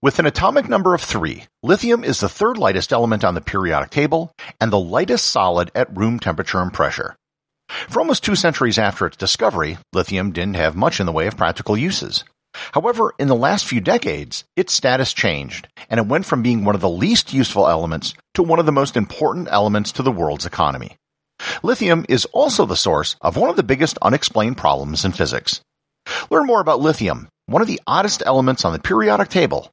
With an atomic number of 3, lithium is the third lightest element on the periodic table and the lightest solid at room temperature and pressure. For almost two centuries after its discovery, lithium didn't have much in the way of practical uses. However, in the last few decades, its status changed, and it went from being one of the least useful elements to one of the most important elements to the world's economy. Lithium is also the source of one of the biggest unexplained problems in physics. Learn more about lithium, one of the oddest elements on the periodic table,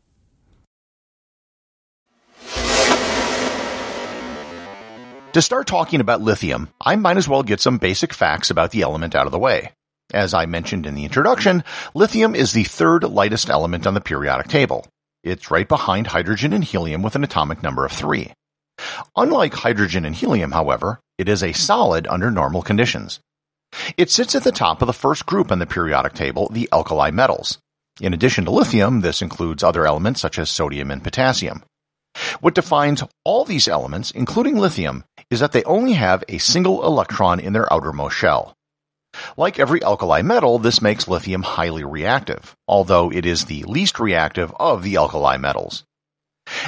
To start talking about lithium, I might as well get some basic facts about the element out of the way. As I mentioned in the introduction, lithium is the third lightest element on the periodic table. It's right behind hydrogen and helium with an atomic number of 3. Unlike hydrogen and helium, however, it is a solid under normal conditions. It sits at the top of the first group on the periodic table, the alkali metals. In addition to lithium, this includes other elements such as sodium and potassium. What defines all these elements, including lithium, is that they only have a single electron in their outermost shell. Like every alkali metal, this makes lithium highly reactive, although it is the least reactive of the alkali metals.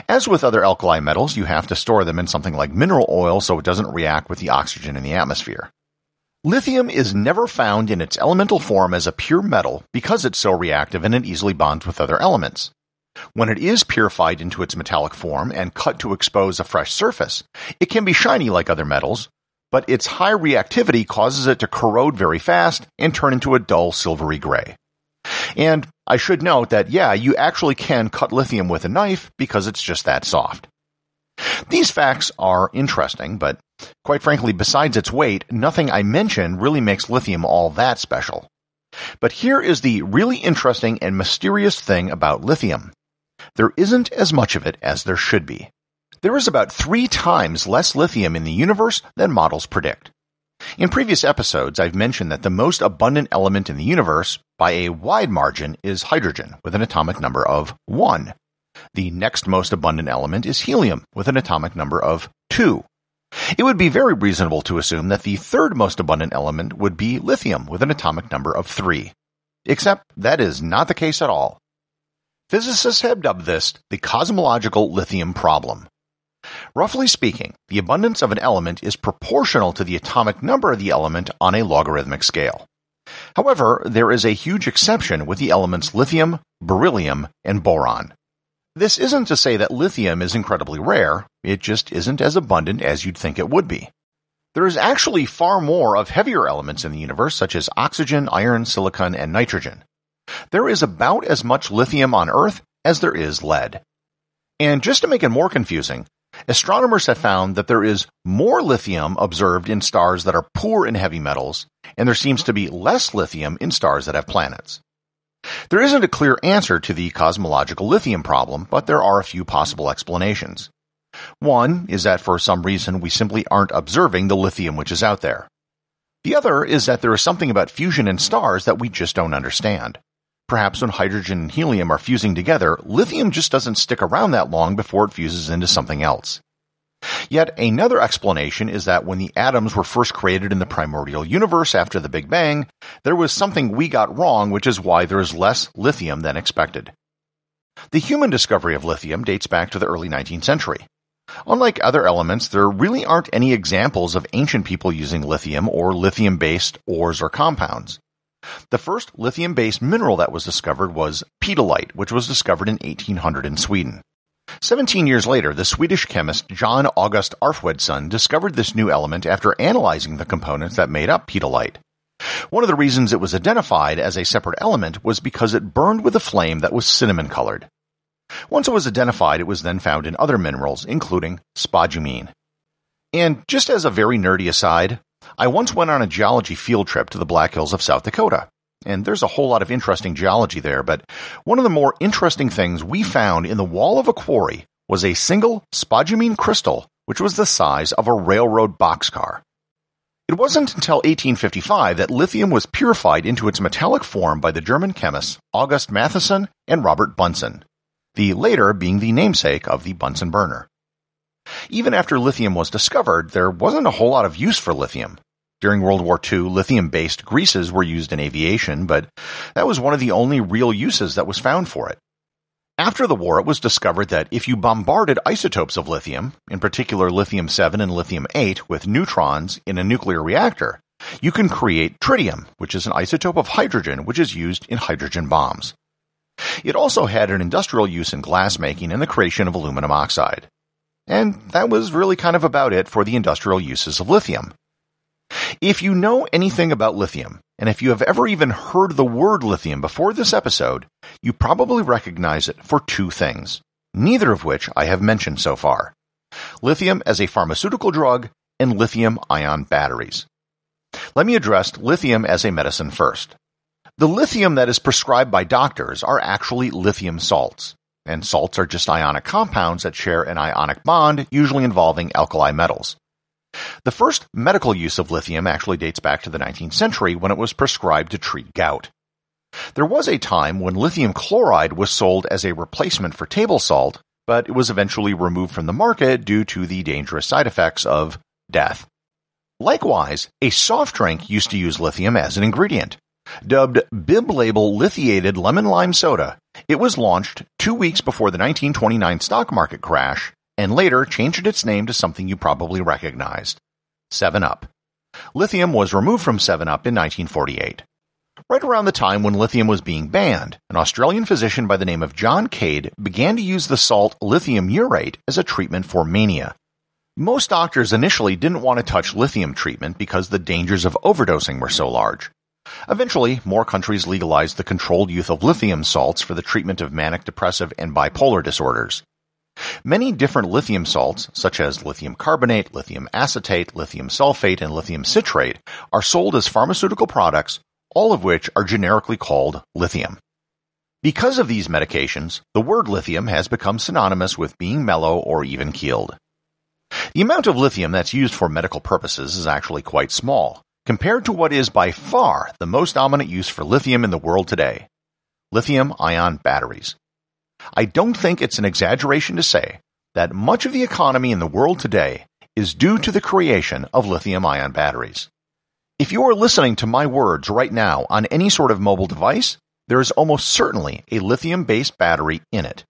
As with other alkali metals, you have to store them in something like mineral oil so it doesn't react with the oxygen in the atmosphere. Lithium is never found in its elemental form as a pure metal because it's so reactive and it easily bonds with other elements. When it is purified into its metallic form and cut to expose a fresh surface, it can be shiny like other metals, but its high reactivity causes it to corrode very fast and turn into a dull silvery gray. And I should note that, yeah, you actually can cut lithium with a knife because it's just that soft. These facts are interesting, but quite frankly, besides its weight, nothing I mention really makes lithium all that special. But here is the really interesting and mysterious thing about lithium there isn't as much of it as there should be. There is about three times less lithium in the universe than models predict. In previous episodes, I've mentioned that the most abundant element in the universe, by a wide margin, is hydrogen, with an atomic number of 1. The next most abundant element is helium, with an atomic number of 2. It would be very reasonable to assume that the third most abundant element would be lithium, with an atomic number of 3. Except that is not the case at all. Physicists have dubbed this the cosmological lithium problem. Roughly speaking, the abundance of an element is proportional to the atomic number of the element on a logarithmic scale. However, there is a huge exception with the elements lithium, beryllium, and boron. This isn't to say that lithium is incredibly rare, it just isn't as abundant as you'd think it would be. There is actually far more of heavier elements in the universe such as oxygen, iron, silicon, and nitrogen. There is about as much lithium on Earth as there is lead. And just to make it more confusing, astronomers have found that there is more lithium observed in stars that are poor in heavy metals, and there seems to be less lithium in stars that have planets. There isn't a clear answer to the cosmological lithium problem, but there are a few possible explanations. One is that for some reason we simply aren't observing the lithium which is out there. The other is that there is something about fusion in stars that we just don't understand. Perhaps when hydrogen and helium are fusing together, lithium just doesn't stick around that long before it fuses into something else. Yet another explanation is that when the atoms were first created in the primordial universe after the Big Bang, there was something we got wrong, which is why there is less lithium than expected. The human discovery of lithium dates back to the early 19th century. Unlike other elements, there really aren't any examples of ancient people using lithium or lithium based ores or compounds. The first lithium based mineral that was discovered was petalite, which was discovered in 1800 in Sweden. Seventeen years later, the Swedish chemist John August Arfwedson discovered this new element after analyzing the components that made up petalite. One of the reasons it was identified as a separate element was because it burned with a flame that was cinnamon colored. Once it was identified, it was then found in other minerals, including spodumene. And just as a very nerdy aside, I once went on a geology field trip to the Black Hills of South Dakota. And there's a whole lot of interesting geology there, but one of the more interesting things we found in the wall of a quarry was a single spodumene crystal, which was the size of a railroad boxcar. It wasn't until 1855 that lithium was purified into its metallic form by the German chemists August Matthiessen and Robert Bunsen, the later being the namesake of the Bunsen burner. Even after lithium was discovered, there wasn't a whole lot of use for lithium. During World War II, lithium-based greases were used in aviation, but that was one of the only real uses that was found for it. After the war, it was discovered that if you bombarded isotopes of lithium, in particular lithium-7 and lithium-8, with neutrons in a nuclear reactor, you can create tritium, which is an isotope of hydrogen which is used in hydrogen bombs. It also had an industrial use in glass making and the creation of aluminum oxide. And that was really kind of about it for the industrial uses of lithium. If you know anything about lithium, and if you have ever even heard the word lithium before this episode, you probably recognize it for two things, neither of which I have mentioned so far. Lithium as a pharmaceutical drug and lithium ion batteries. Let me address lithium as a medicine first. The lithium that is prescribed by doctors are actually lithium salts, and salts are just ionic compounds that share an ionic bond, usually involving alkali metals. The first medical use of lithium actually dates back to the 19th century when it was prescribed to treat gout. There was a time when lithium chloride was sold as a replacement for table salt, but it was eventually removed from the market due to the dangerous side effects of death. Likewise, a soft drink used to use lithium as an ingredient. Dubbed Bib Label Lithiated Lemon Lime Soda, it was launched two weeks before the 1929 stock market crash and later changed its name to something you probably recognized 7 Up. Lithium was removed from 7 Up in 1948. Right around the time when lithium was being banned, an Australian physician by the name of John Cade began to use the salt lithium urate as a treatment for mania. Most doctors initially didn't want to touch lithium treatment because the dangers of overdosing were so large. Eventually, more countries legalized the controlled use of lithium salts for the treatment of manic depressive and bipolar disorders. Many different lithium salts, such as lithium carbonate, lithium acetate, lithium sulfate, and lithium citrate, are sold as pharmaceutical products, all of which are generically called lithium. Because of these medications, the word lithium has become synonymous with being mellow or even keeled. The amount of lithium that's used for medical purposes is actually quite small, compared to what is by far the most dominant use for lithium in the world today lithium ion batteries. I don't think it's an exaggeration to say that much of the economy in the world today is due to the creation of lithium ion batteries. If you are listening to my words right now on any sort of mobile device, there is almost certainly a lithium based battery in it.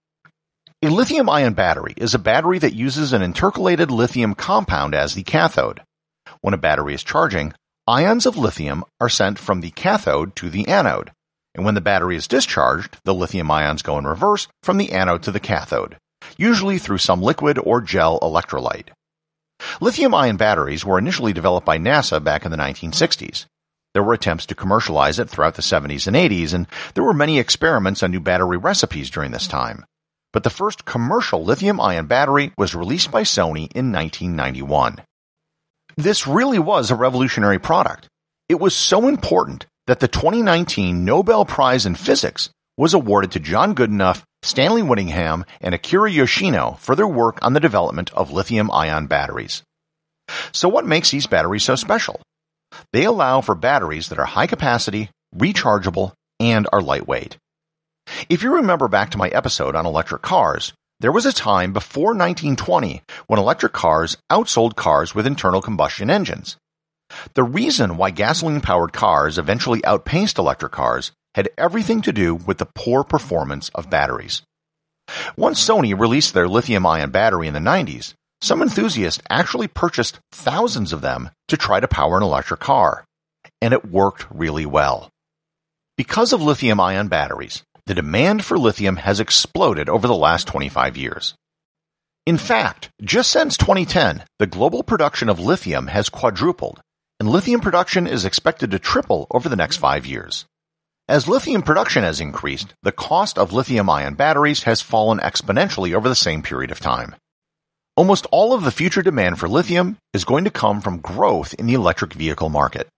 A lithium ion battery is a battery that uses an intercalated lithium compound as the cathode. When a battery is charging, ions of lithium are sent from the cathode to the anode, and when the battery is discharged, the lithium ions go in reverse from the anode to the cathode, usually through some liquid or gel electrolyte. Lithium ion batteries were initially developed by NASA back in the 1960s. There were attempts to commercialize it throughout the 70s and 80s, and there were many experiments on new battery recipes during this time. But the first commercial lithium ion battery was released by Sony in 1991. This really was a revolutionary product. It was so important that the 2019 Nobel Prize in Physics was awarded to John Goodenough, Stanley Whittingham, and Akira Yoshino for their work on the development of lithium ion batteries. So what makes these batteries so special? They allow for batteries that are high capacity, rechargeable, and are lightweight. If you remember back to my episode on electric cars, there was a time before 1920 when electric cars outsold cars with internal combustion engines. The reason why gasoline powered cars eventually outpaced electric cars had everything to do with the poor performance of batteries. Once Sony released their lithium ion battery in the 90s, some enthusiasts actually purchased thousands of them to try to power an electric car. And it worked really well. Because of lithium ion batteries, the demand for lithium has exploded over the last 25 years. In fact, just since 2010, the global production of lithium has quadrupled, and lithium production is expected to triple over the next five years. As lithium production has increased, the cost of lithium ion batteries has fallen exponentially over the same period of time. Almost all of the future demand for lithium is going to come from growth in the electric vehicle market.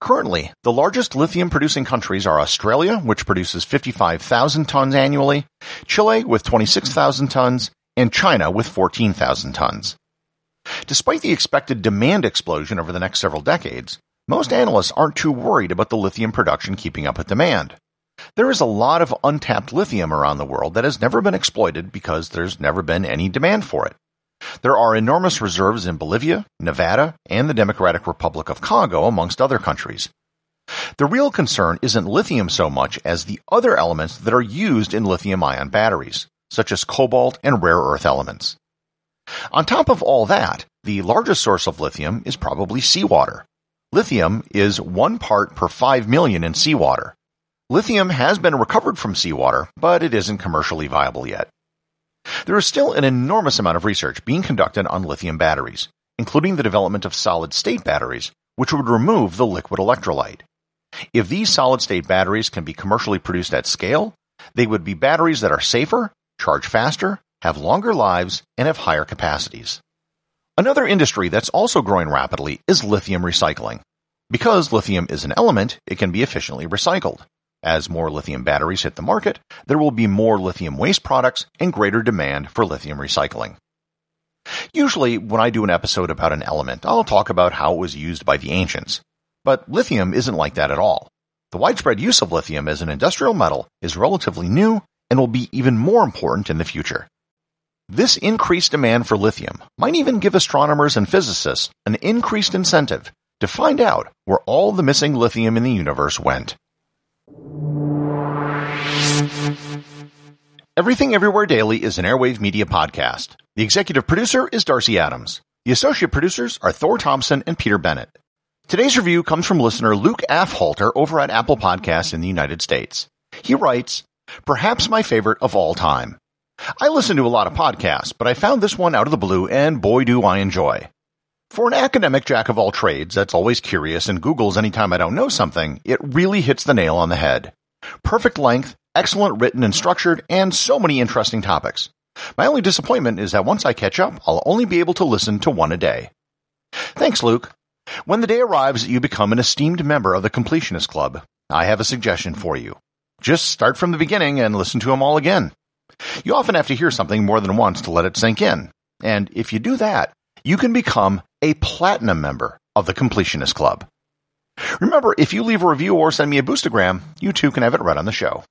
Currently, the largest lithium producing countries are Australia, which produces 55,000 tons annually, Chile with 26,000 tons, and China with 14,000 tons. Despite the expected demand explosion over the next several decades, most analysts aren't too worried about the lithium production keeping up with demand. There is a lot of untapped lithium around the world that has never been exploited because there's never been any demand for it. There are enormous reserves in Bolivia, Nevada, and the Democratic Republic of Congo, amongst other countries. The real concern isn't lithium so much as the other elements that are used in lithium ion batteries, such as cobalt and rare earth elements. On top of all that, the largest source of lithium is probably seawater. Lithium is one part per 5 million in seawater. Lithium has been recovered from seawater, but it isn't commercially viable yet. There is still an enormous amount of research being conducted on lithium batteries, including the development of solid state batteries, which would remove the liquid electrolyte. If these solid state batteries can be commercially produced at scale, they would be batteries that are safer, charge faster, have longer lives, and have higher capacities. Another industry that's also growing rapidly is lithium recycling. Because lithium is an element, it can be efficiently recycled. As more lithium batteries hit the market, there will be more lithium waste products and greater demand for lithium recycling. Usually, when I do an episode about an element, I'll talk about how it was used by the ancients. But lithium isn't like that at all. The widespread use of lithium as an industrial metal is relatively new and will be even more important in the future. This increased demand for lithium might even give astronomers and physicists an increased incentive to find out where all the missing lithium in the universe went. Everything Everywhere Daily is an Airwave Media podcast. The executive producer is Darcy Adams. The associate producers are Thor Thompson and Peter Bennett. Today's review comes from listener Luke Afhalter over at Apple Podcasts in the United States. He writes, Perhaps my favorite of all time. I listen to a lot of podcasts, but I found this one out of the blue, and boy do I enjoy. For an academic jack of all trades that's always curious and Googles anytime I don't know something, it really hits the nail on the head. Perfect length, excellent written and structured, and so many interesting topics. My only disappointment is that once I catch up, I'll only be able to listen to one a day. Thanks, Luke. When the day arrives that you become an esteemed member of the Completionist Club, I have a suggestion for you. Just start from the beginning and listen to them all again. You often have to hear something more than once to let it sink in. And if you do that, you can become a platinum member of the Completionist Club. Remember, if you leave a review or send me a boostagram, you too can have it read on the show.